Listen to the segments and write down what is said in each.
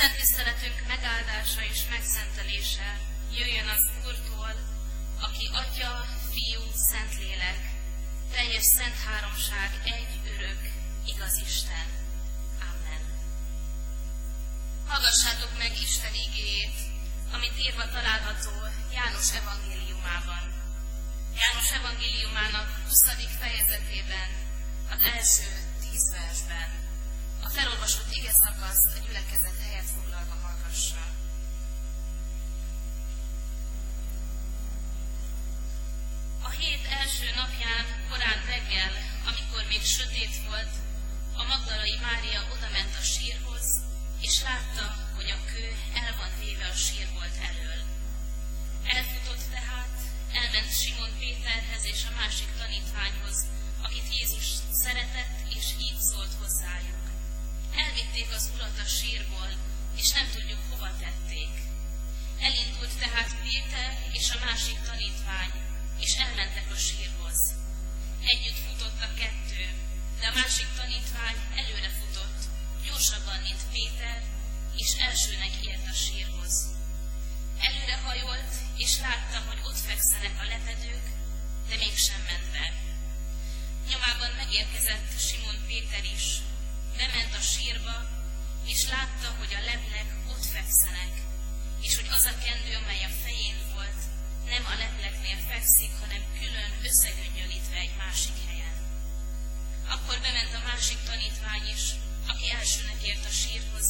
Isten tiszteletünk megáldása és megszentelése jöjjön az Úrtól, aki Atya, Fiú, Szentlélek, teljes szent háromság, egy örök, igaz Isten. Amen. Hallgassátok meg Isten igéjét, amit írva található János evangéliumában. János evangéliumának 20. fejezetében, az első tíz versben. A felolvasott ige szakaszt a gyülekezet helyet foglalva hallgassa. És a másik tanítvány, és elmentek a sírhoz. Együtt futott a kettő, de a másik tanítvány előre futott, gyorsabban, mint Péter, és elsőnek ért a sírhoz. Előre hajolt, és látta, hogy ott fekszenek a lepedők, de mégsem ment be. Nyomában megérkezett Simon Péter is, bement a sírba, és látta, hogy a leplek ott fekszenek, és hogy az a kendő, amely a fején volt, nem a lepleknél fekszik, hanem külön összegöngyölítve egy másik helyen. Akkor bement a másik tanítvány is, aki elsőnek ért a sírhoz,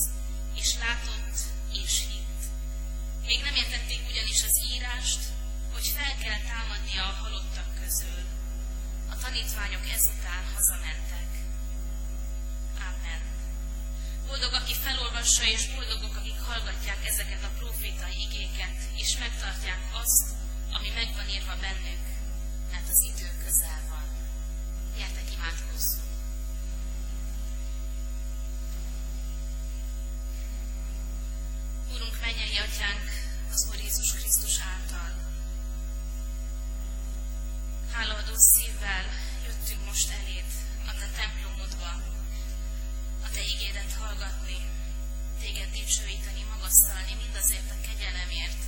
és látott és hitt. Még nem értették ugyanis az írást, hogy fel kell támadnia a halottak közül. A tanítványok ezután hazamentek. Amen. Boldog, aki felolvassa, és boldogok, akik hallgatják ezeket a profétai igéket, és megtartják azt, ami meg van írva bennük, mert az idő közel van. Gyertek, imádkozzunk! Úrunk, mennyei atyánk, az Úr Jézus Krisztus által. Hálaadó szívvel jöttünk most eléd, a te templomodba, a te ígédet hallgatni, téged dicsőíteni, magasztalni mindazért a kegyelemért,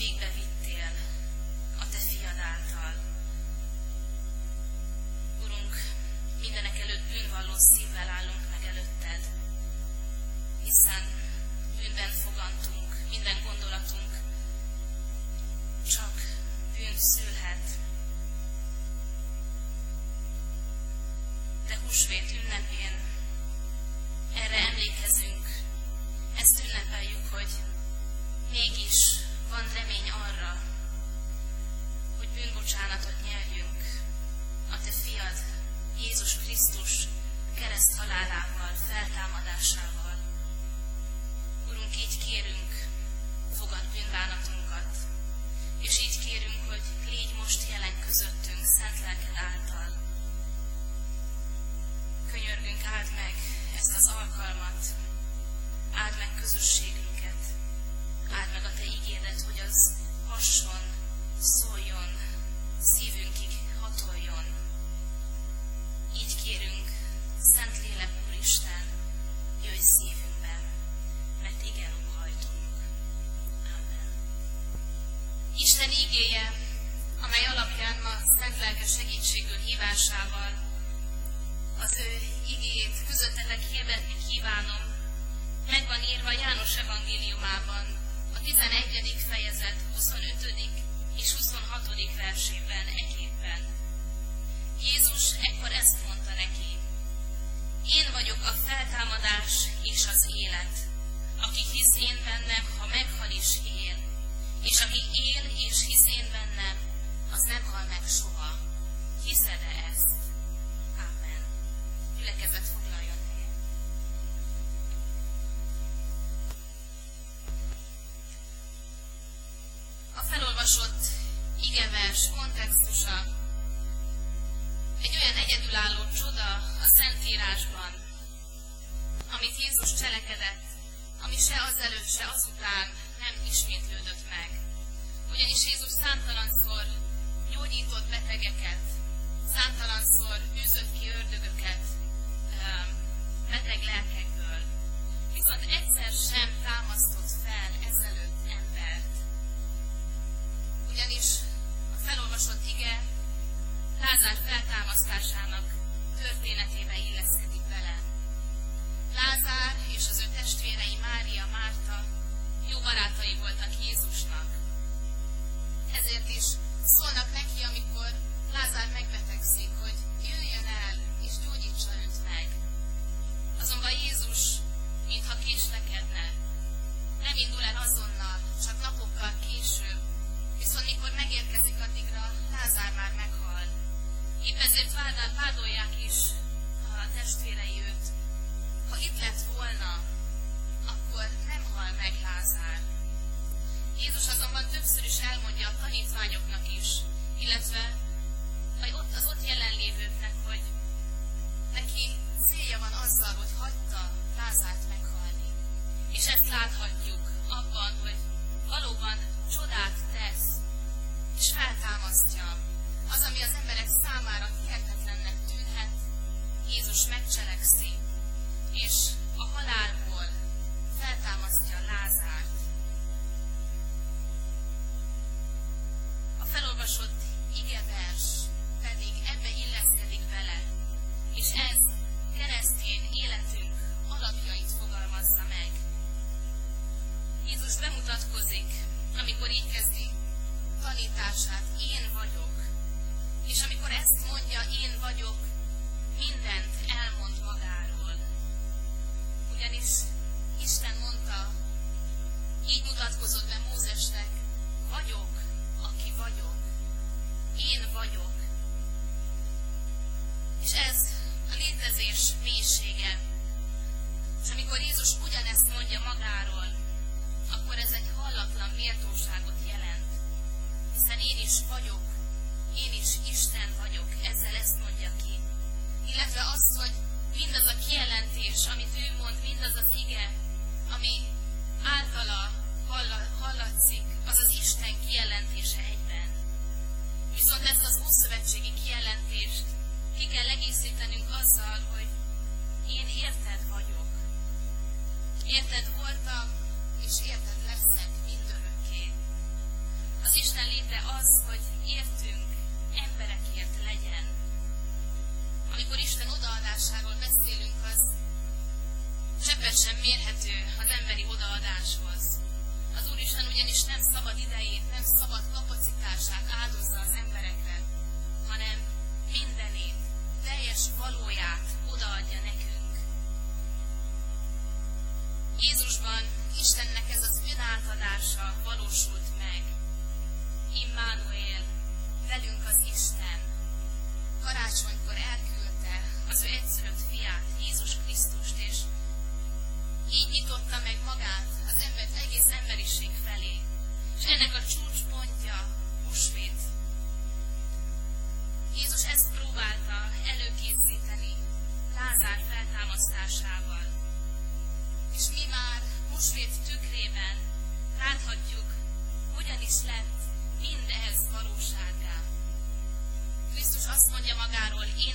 amit végbevittél a te fiad által. Isten ígéje, amely alapján ma Szent Lelke segítségül hívásával az ő igéjét közöttetek hirdetni kívánom, meg van írva János evangéliumában, a 11. fejezet 25. és 26. versében eképpen. Jézus ekkor ezt mondta neki, én vagyok a feltámadás A felolvasott igevers kontextusa egy olyan egyedülálló csoda a Szentírásban, amit Jézus cselekedett, ami se azelőtt, se azután nem ismétlődött meg. Ugyanis Jézus számtalanszor gyógyított betegeket, számtalanszor űzött ki ördögöket beteg lelkekből. Viszont egyszer szerint ugyanis a felolvasott ige Lázár feltámasztásának történetébe illeszkedik bele. Lázár és az ő testvérei Mária, Márta jó barátai voltak Jézusnak. Ezért is szólnak neki, amikor Lázár megbetegszik, hogy végre az, hogy értünk, emberekért legyen. Amikor Isten odaadásáról beszélünk, az cseppet sem mérhető az emberi odaadáshoz. Az Úristen ugyanis nem szabad idejét, nem szabad kapacitását áldozza az emberekre, hanem mindenét, teljes valóját odaadja nekünk. Jézusban Istennek ez az önátadása valósult meg. Immanuel, velünk az Isten. Karácsonykor elküldte az ő egyszülött fiát, Jézus Krisztust, és így nyitotta meg magát az ember, egész emberiség felé. És ennek a csúcspontja húsvét. Jézus ezt próbálta előkészíteni Lázár feltámasztásával. És mi már húsvét tükrében láthatjuk, hogyan is lett Mindehez valós Krisztus azt mondja magáról, én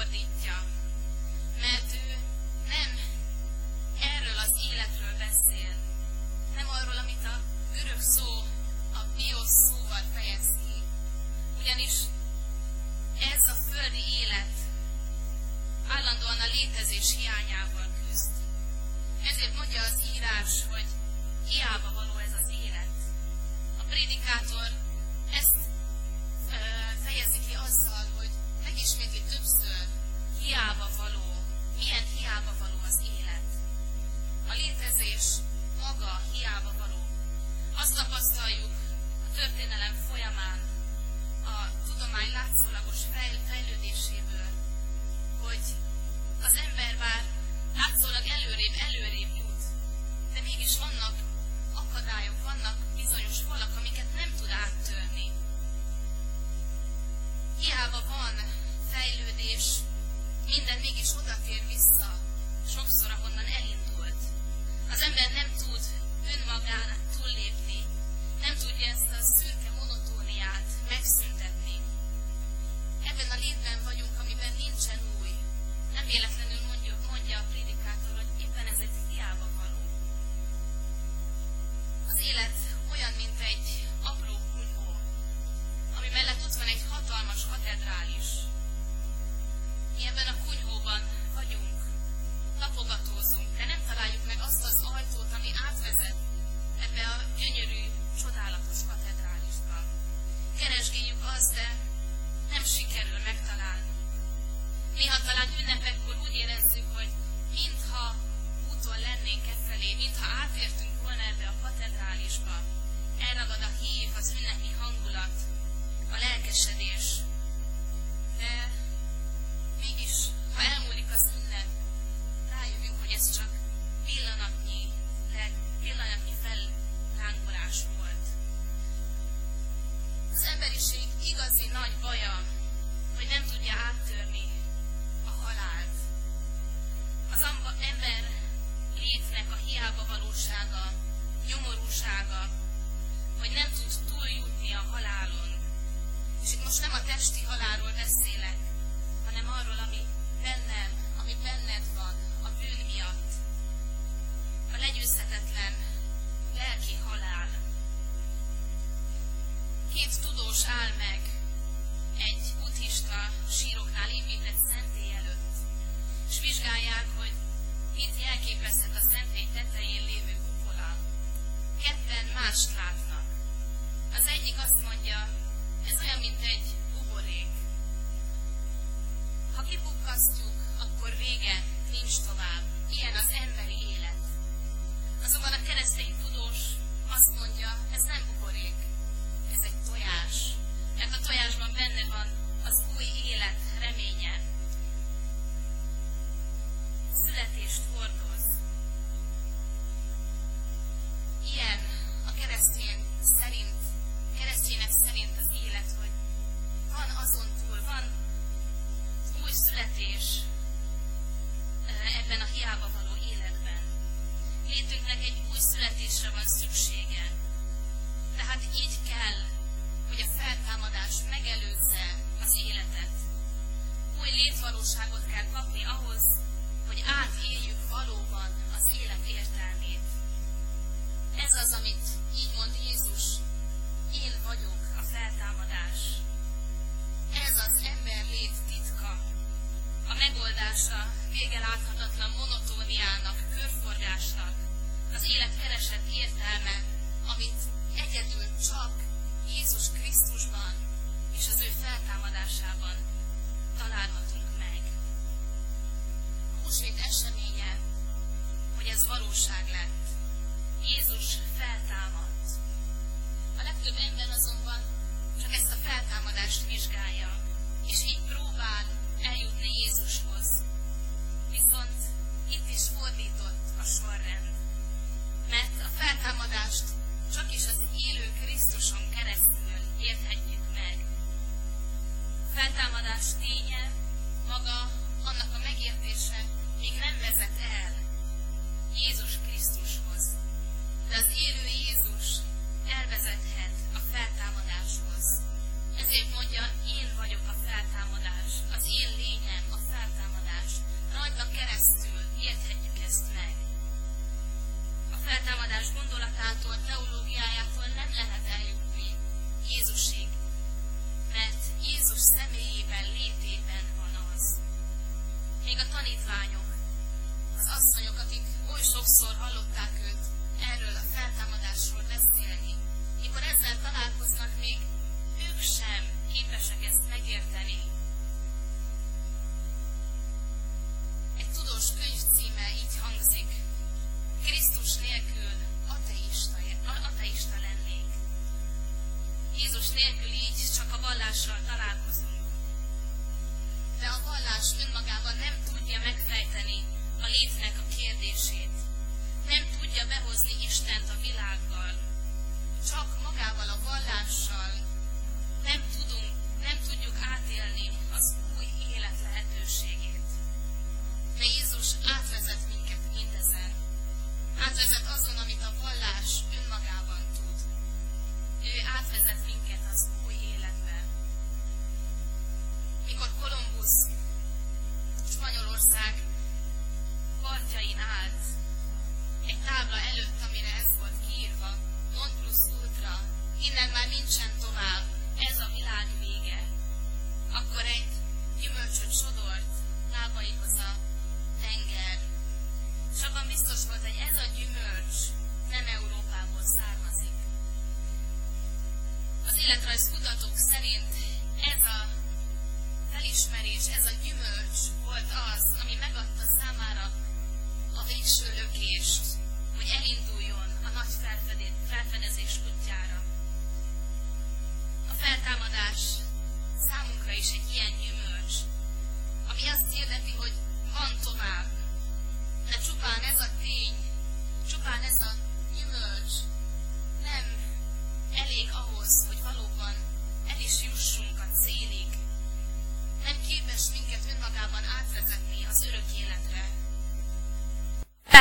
fordítja, mert ő nem erről az életről beszél, nem arról, amit a görög szó a bios szóval fejez ki, ugyanis ez a földi élet állandóan a létezés hiányával nagy baja, hogy nem tudja áttörni a halált. Az ember létnek a hiába valósága, nyomorúsága, hogy nem tud túljutni a halálon. És itt most nem a testi halálról beszélek, lett. Jézus feltámadt. A legtöbb ember azonban csak ezt a feltámadást vizsgálja, és így próbál eljutni Jézushoz. Viszont itt is fordított a sorrend, mert a feltámadást csak is az élő Krisztuson keresztül érthetjük meg. A feltámadás ténye, maga, annak a megértése még nem vezet el Jézus Krisztushoz. De az élő Jézus elvezethet a feltámadáshoz. Ezért mondja, én vagyok a feltámadás, az én lényem a feltámadás. Rajta keresztül érthetjük ezt meg. A feltámadás gondolatától, teológiájától nem lehet eljutni Jézusig, mert Jézus személyében, létében van az. Még a tanítványok az asszonyok, akik oly sokszor hallották őt, erről a feltámadásról beszélni, mikor ezzel találkoznak még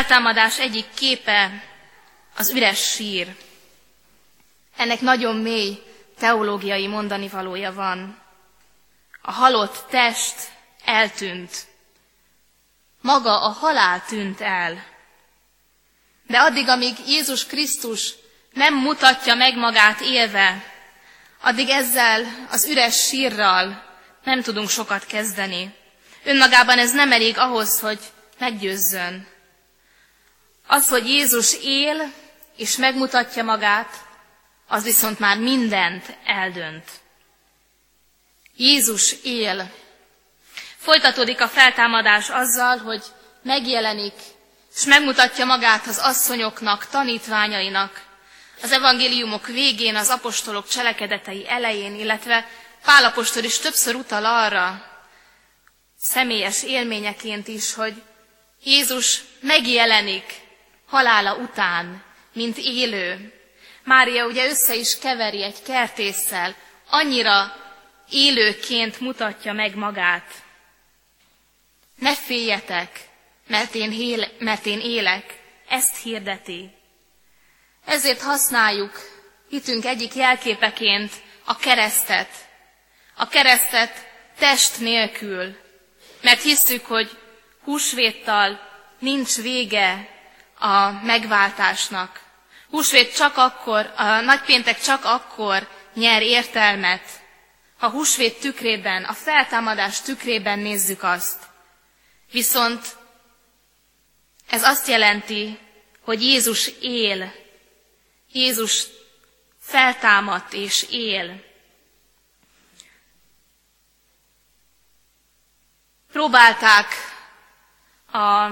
Feltámadás egyik képe az üres sír. Ennek nagyon mély teológiai mondani valója van. A halott test eltűnt. Maga a halál tűnt el. De addig, amíg Jézus Krisztus nem mutatja meg magát élve, addig ezzel az üres sírral nem tudunk sokat kezdeni. Önmagában ez nem elég ahhoz, hogy meggyőzzön. Az, hogy Jézus él és megmutatja magát, az viszont már mindent eldönt. Jézus él. Folytatódik a feltámadás azzal, hogy megjelenik, és megmutatja magát az asszonyoknak, tanítványainak, az evangéliumok végén, az apostolok cselekedetei elején, illetve Pálapostól is többször utal arra, személyes élményeként is, hogy Jézus megjelenik halála után, mint élő. Mária ugye össze is keveri egy kertésszel, annyira élőként mutatja meg magát. Ne féljetek, mert én, hél, mert én élek, ezt hirdeti. Ezért használjuk hitünk egyik jelképeként a keresztet. A keresztet test nélkül, mert hisszük, hogy húsvéttal nincs vége a megváltásnak. Húsvét csak akkor, a nagypéntek csak akkor nyer értelmet, ha húsvét tükrében, a feltámadás tükrében nézzük azt. Viszont ez azt jelenti, hogy Jézus él, Jézus feltámadt és él. Próbálták a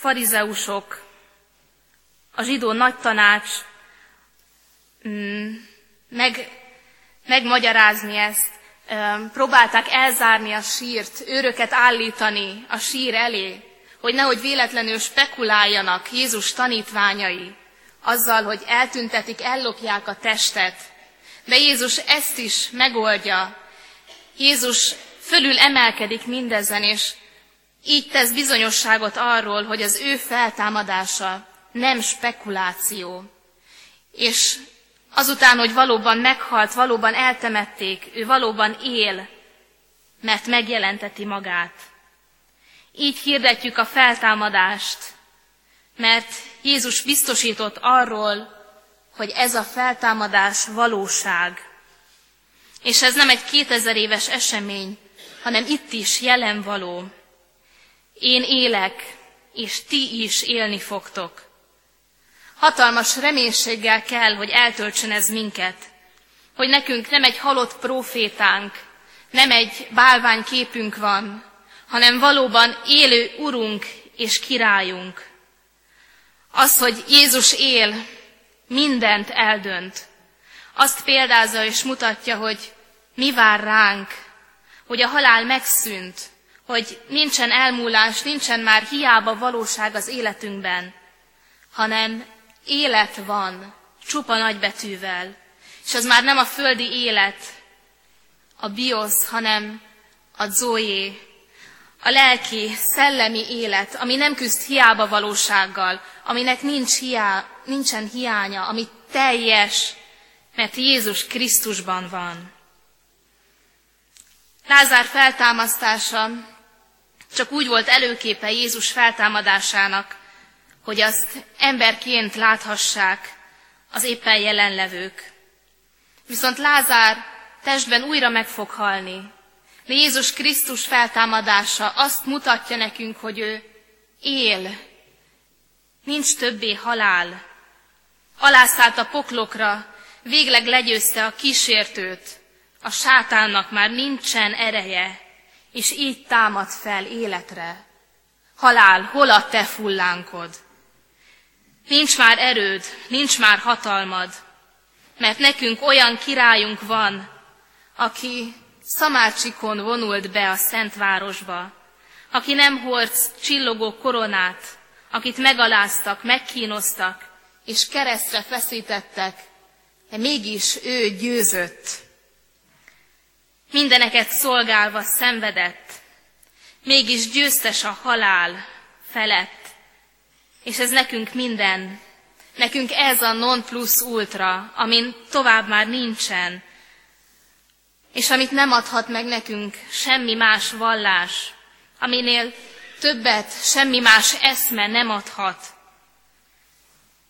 farizeusok, a zsidó nagytanács mm, meg, megmagyarázni ezt, próbálták elzárni a sírt, őröket állítani a sír elé, hogy nehogy véletlenül spekuláljanak Jézus tanítványai azzal, hogy eltüntetik, ellopják a testet. De Jézus ezt is megoldja. Jézus fölül emelkedik mindezen, és így tesz bizonyosságot arról, hogy az ő feltámadása nem spekuláció. És azután, hogy valóban meghalt, valóban eltemették, ő valóban él, mert megjelenteti magát. Így hirdetjük a feltámadást, mert Jézus biztosított arról, hogy ez a feltámadás valóság. És ez nem egy 2000 éves esemény, hanem itt is jelen való. Én élek, és ti is élni fogtok. Hatalmas reménységgel kell, hogy eltöltsön ez minket, hogy nekünk nem egy halott profétánk, nem egy bálvány képünk van, hanem valóban élő urunk és királyunk. Az, hogy Jézus él, mindent eldönt. Azt példázza és mutatja, hogy mi vár ránk, hogy a halál megszűnt, hogy nincsen elmúlás, nincsen már hiába valóság az életünkben, hanem élet van, csupa nagybetűvel, és az már nem a földi élet, a biosz, hanem a zoé, a lelki, szellemi élet, ami nem küzd hiába valósággal, aminek nincs hiá, nincsen hiánya, ami teljes, mert Jézus Krisztusban van. Lázár feltámasztása csak úgy volt előképe Jézus feltámadásának, hogy azt emberként láthassák az éppen jelenlevők. Viszont Lázár testben újra meg fog halni, de Jézus Krisztus feltámadása azt mutatja nekünk, hogy ő él, nincs többé halál. Alászállt a poklokra, végleg legyőzte a kísértőt, a sátánnak már nincsen ereje, és így támad fel életre. Halál, hol a te fullánkod? Nincs már erőd, nincs már hatalmad, mert nekünk olyan királyunk van, aki szamácsikon vonult be a Szentvárosba, aki nem hordsz csillogó koronát, akit megaláztak, megkínoztak, és keresztre feszítettek, de mégis ő győzött. Mindeneket szolgálva szenvedett, mégis győztes a halál felett. És ez nekünk minden, nekünk ez a non plus ultra, amin tovább már nincsen, és amit nem adhat meg nekünk semmi más vallás, aminél többet semmi más eszme nem adhat.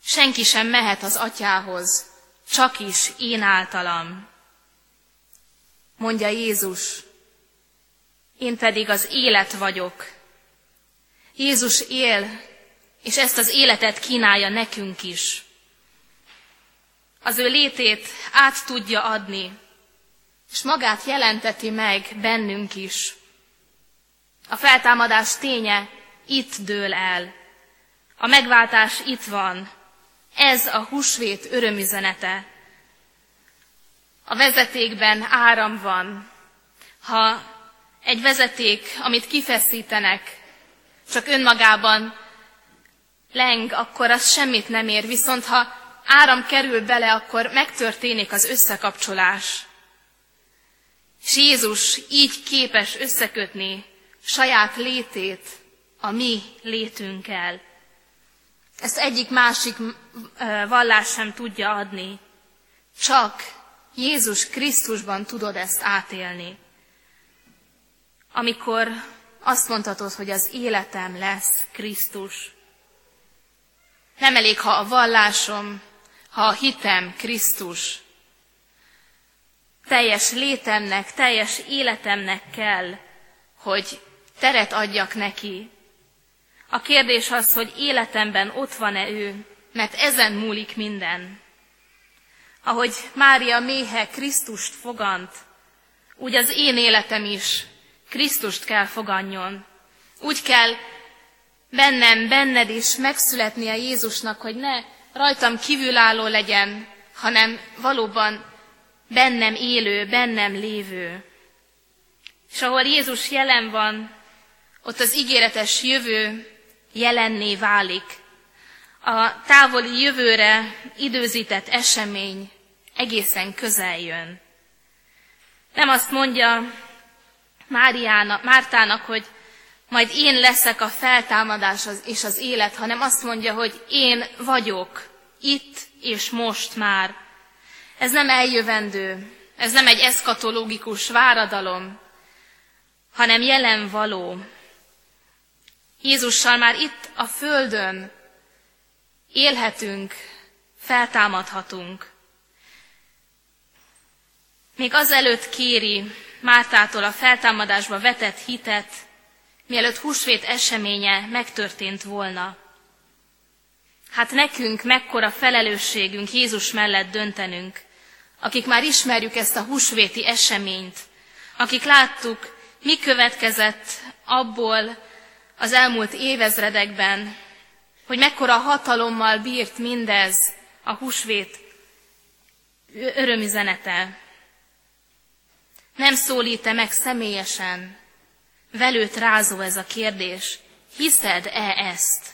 Senki sem mehet az atyához, csak is én általam. Mondja Jézus, én pedig az élet vagyok. Jézus él, és ezt az életet kínálja nekünk is. Az ő létét át tudja adni, és magát jelenteti meg bennünk is. A feltámadás ténye itt dől el. A megváltás itt van. Ez a húsvét örömüzenete. A vezetékben áram van. Ha egy vezeték, amit kifeszítenek, csak önmagában leng, akkor az semmit nem ér, viszont ha áram kerül bele, akkor megtörténik az összekapcsolás. És Jézus így képes összekötni saját létét a mi létünkkel. Ezt egyik másik vallás sem tudja adni. Csak Jézus Krisztusban tudod ezt átélni. Amikor azt mondhatod, hogy az életem lesz Krisztus. Nem elég, ha a vallásom, ha a hitem Krisztus. Teljes létemnek, teljes életemnek kell, hogy teret adjak neki. A kérdés az, hogy életemben ott van-e ő, mert ezen múlik minden. Ahogy Mária méhe Krisztust fogant, úgy az én életem is Krisztust kell foganjon. Úgy kell bennem, benned is megszületnie Jézusnak, hogy ne rajtam kívülálló legyen, hanem valóban bennem élő, bennem lévő. És ahol Jézus jelen van, ott az ígéretes jövő jelenné válik. A távoli jövőre időzített esemény egészen közel jön. Nem azt mondja Máriának, Mártának, hogy majd én leszek a feltámadás és az élet, hanem azt mondja, hogy én vagyok itt és most már. Ez nem eljövendő, ez nem egy eszkatológikus váradalom, hanem jelen való, Jézussal már itt a földön élhetünk, feltámadhatunk. Még azelőtt kéri Mártától a feltámadásba vetett hitet, mielőtt húsvét eseménye megtörtént volna. Hát nekünk mekkora felelősségünk Jézus mellett döntenünk, akik már ismerjük ezt a húsvéti eseményt, akik láttuk, mi következett abból, az elmúlt évezredekben, hogy mekkora hatalommal bírt mindez a húsvét örömüzenete. Nem szólít-e meg személyesen, velőt rázó ez a kérdés, hiszed-e ezt?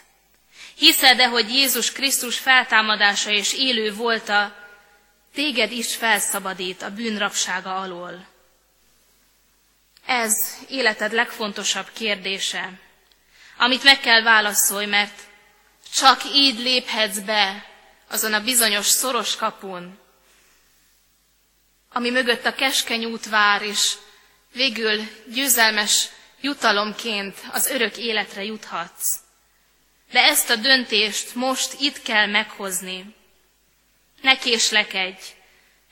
Hiszed-e, hogy Jézus Krisztus feltámadása és élő volta, téged is felszabadít a bűnrapsága alól? Ez életed legfontosabb kérdése amit meg kell válaszolj, mert csak így léphetsz be azon a bizonyos szoros kapun, ami mögött a keskeny út vár, és végül győzelmes jutalomként az örök életre juthatsz. De ezt a döntést most itt kell meghozni. Ne késlekedj,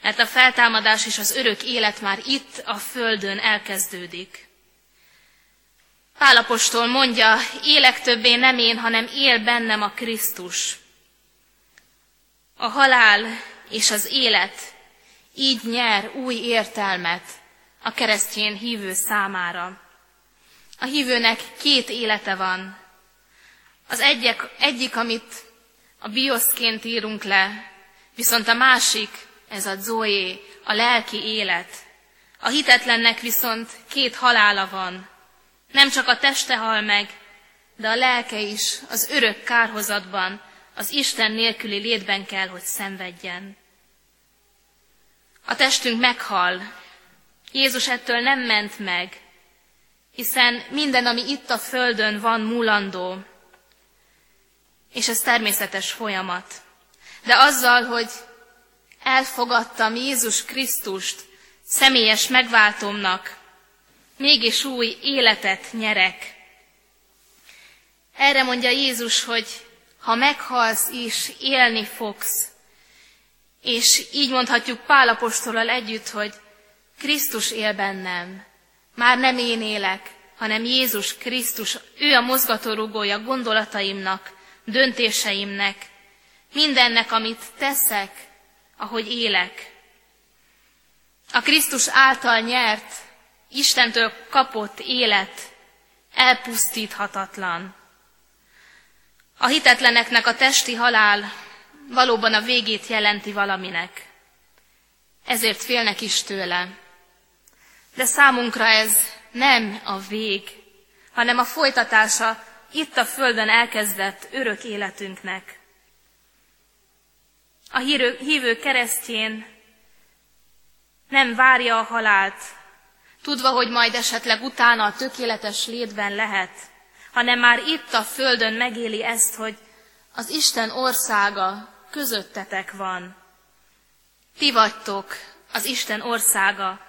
mert a feltámadás és az örök élet már itt a földön elkezdődik. Pálapostól mondja, élek többé nem én, hanem él bennem a Krisztus. A halál és az élet így nyer új értelmet a keresztény hívő számára. A hívőnek két élete van. Az egyik, egyik amit a bioszként írunk le, viszont a másik, ez a zoé, a lelki élet. A hitetlennek viszont két halála van. Nem csak a teste hal meg, de a lelke is az örök kárhozatban, az Isten nélküli létben kell, hogy szenvedjen. A testünk meghal. Jézus ettől nem ment meg, hiszen minden, ami itt a földön van, múlandó. És ez természetes folyamat. De azzal, hogy elfogadtam Jézus Krisztust személyes megváltomnak, mégis új életet nyerek. Erre mondja Jézus, hogy ha meghalsz is, élni fogsz. És így mondhatjuk Pálapostolal együtt, hogy Krisztus él bennem. Már nem én élek, hanem Jézus Krisztus, ő a mozgatórugója gondolataimnak, döntéseimnek, mindennek, amit teszek, ahogy élek. A Krisztus által nyert, Istentől kapott élet elpusztíthatatlan. A hitetleneknek a testi halál valóban a végét jelenti valaminek. Ezért félnek is tőle. De számunkra ez nem a vég, hanem a folytatása itt a Földön elkezdett örök életünknek. A hívő keresztjén nem várja a halált, tudva, hogy majd esetleg utána a tökéletes létben lehet, hanem már itt a földön megéli ezt, hogy az Isten országa közöttetek van. Ti vagytok az Isten országa,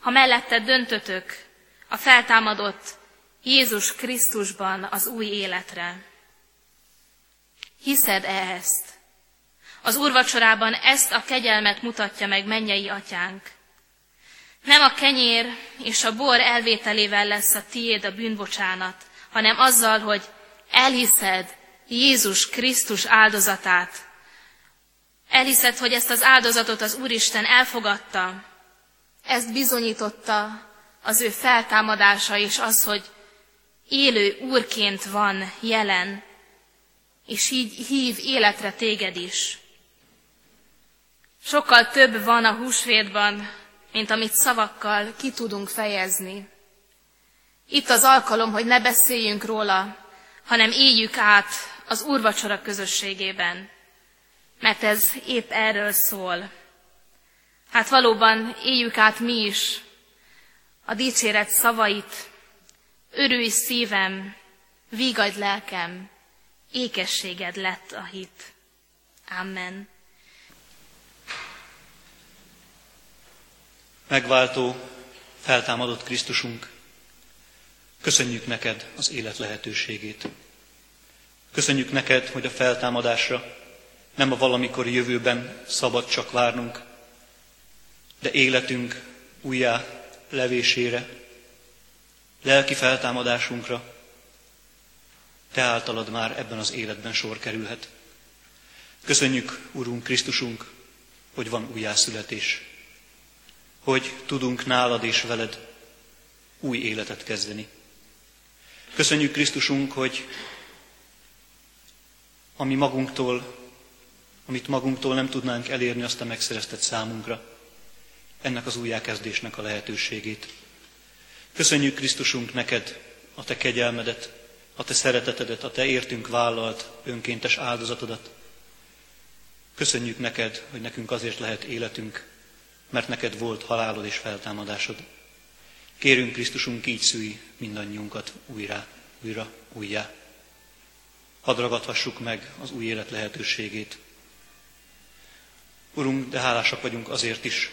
ha mellette döntötök a feltámadott Jézus Krisztusban az új életre. Hiszed-e ezt? Az úrvacsorában ezt a kegyelmet mutatja meg mennyei atyánk. Nem a kenyér és a bor elvételével lesz a tiéd a bűnbocsánat, hanem azzal, hogy elhiszed Jézus Krisztus áldozatát. Elhiszed, hogy ezt az áldozatot az Úristen elfogadta. Ezt bizonyította az ő feltámadása és az, hogy élő Úrként van jelen, és így hív életre téged is. Sokkal több van a húsvétban, mint amit szavakkal ki tudunk fejezni. Itt az alkalom, hogy ne beszéljünk róla, hanem éljük át az úrvacsora közösségében, mert ez épp erről szól. Hát valóban éljük át mi is a dicséret szavait, örülj szívem, vígadj lelkem, ékességed lett a hit. Amen. Megváltó, feltámadott Krisztusunk, köszönjük neked az élet lehetőségét. Köszönjük neked, hogy a feltámadásra nem a valamikor jövőben szabad csak várnunk, de életünk újjá levésére, lelki feltámadásunkra, te általad már ebben az életben sor kerülhet. Köszönjük, Urunk Krisztusunk, hogy van újjászületés, hogy tudunk nálad és veled új életet kezdeni. Köszönjük Krisztusunk, hogy ami magunktól, amit magunktól nem tudnánk elérni, azt a megszereztet számunkra, ennek az újjákezdésnek a lehetőségét. Köszönjük Krisztusunk neked a te kegyelmedet, a te szeretetedet, a te értünk vállalt önkéntes áldozatodat. Köszönjük neked, hogy nekünk azért lehet életünk, mert neked volt halálod és feltámadásod. Kérünk Krisztusunk, így szülj mindannyiunkat újra, újra, újjá. Hadd ragadhassuk meg az új élet lehetőségét. Urunk, de hálásak vagyunk azért is,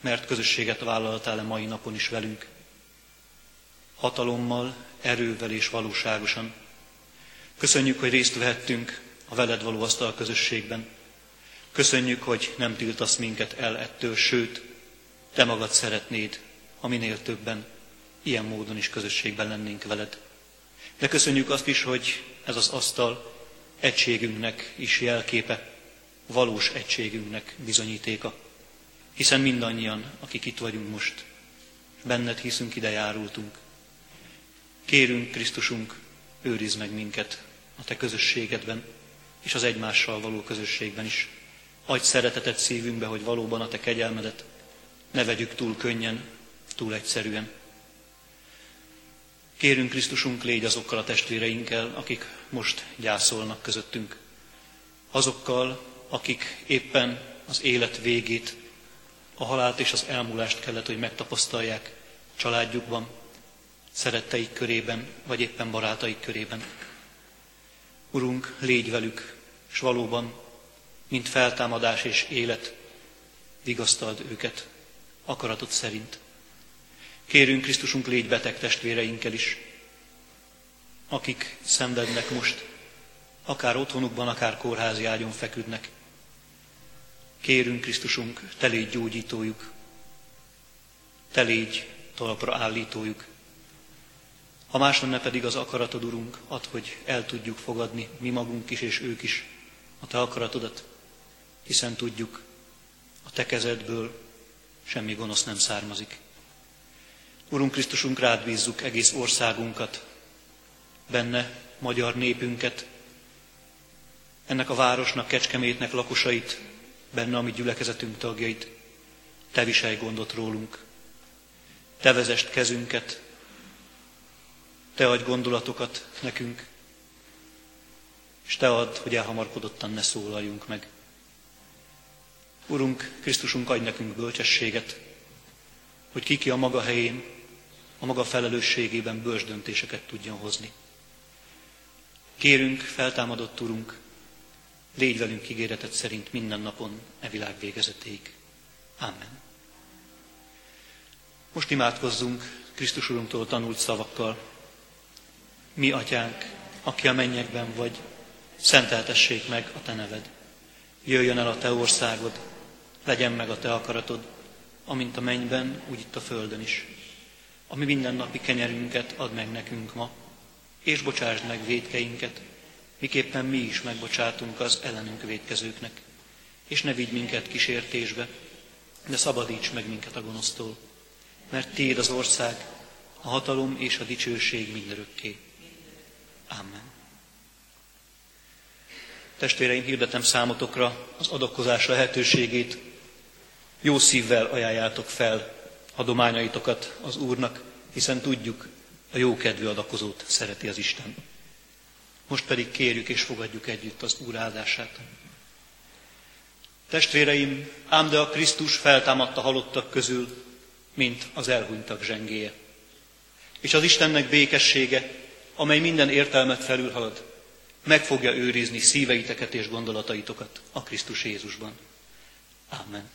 mert közösséget vállaltál a mai napon is velünk. Hatalommal, erővel és valóságosan. Köszönjük, hogy részt vehettünk a veled való asztal közösségben. Köszönjük, hogy nem tiltasz minket el ettől, sőt, te magad szeretnéd, ha minél többen ilyen módon is közösségben lennénk veled. De köszönjük azt is, hogy ez az asztal egységünknek is jelképe, valós egységünknek bizonyítéka. Hiszen mindannyian, akik itt vagyunk most, benned hiszünk, ide járultunk. Kérünk, Krisztusunk, őriz meg minket a Te közösségedben, és az egymással való közösségben is. Adj szeretetet szívünkbe, hogy valóban a Te kegyelmedet ne vegyük túl könnyen, túl egyszerűen. Kérünk Krisztusunk, légy azokkal a testvéreinkkel, akik most gyászolnak közöttünk. Azokkal, akik éppen az élet végét, a halált és az elmúlást kellett, hogy megtapasztalják családjukban, szeretteik körében, vagy éppen barátaik körében. Urunk, légy velük, és valóban, mint feltámadás és élet, vigasztald őket akaratod szerint. Kérünk Krisztusunk, légy beteg testvéreinkkel is, akik szenvednek most, akár otthonukban, akár kórházi ágyon feküdnek. Kérünk Krisztusunk, te légy gyógyítójuk, te légy talpra állítójuk. Ha más lenne pedig az akaratod, Urunk, ad, hogy el tudjuk fogadni mi magunk is és ők is a Te akaratodat, hiszen tudjuk, a Te kezedből semmi gonosz nem származik. Urunk Krisztusunk, rád bízzuk egész országunkat, benne magyar népünket, ennek a városnak, Kecskemétnek lakosait, benne a mi gyülekezetünk tagjait. Te viselj gondot rólunk. Te vezest kezünket, Te adj gondolatokat nekünk, és Te add, hogy elhamarkodottan ne szólaljunk meg. Urunk, Krisztusunk, adj nekünk bölcsességet, hogy kiki a maga helyén, a maga felelősségében bölcs döntéseket tudjon hozni. Kérünk, feltámadott Urunk, légy velünk ígéretet szerint minden napon e világ végezetéig. Amen. Most imádkozzunk Krisztus Urunktól tanult szavakkal. Mi, Atyánk, aki a mennyekben vagy, szenteltessék meg a Te neved. Jöjjön el a Te országod, legyen meg a Te akaratod, amint a mennyben, úgy itt a földön is. Ami mindennapi kenyerünket add meg nekünk ma, és bocsásd meg védkeinket, miképpen mi is megbocsátunk az ellenünk védkezőknek. És ne vigy minket kísértésbe, de szabadíts meg minket a gonosztól, mert Tiéd az ország, a hatalom és a dicsőség mindörökké. Amen. Testvéreim, hirdetem számotokra az adakozás lehetőségét. Jó szívvel ajánljátok fel adományaitokat az Úrnak, hiszen tudjuk, a jókedvű adakozót szereti az Isten. Most pedig kérjük és fogadjuk együtt az Úr áldását. Testvéreim, ám de a Krisztus feltámadta halottak közül, mint az elhunytak zsengéje. És az Istennek békessége, amely minden értelmet felülhalad, meg fogja őrizni szíveiteket és gondolataitokat a Krisztus Jézusban. Amen.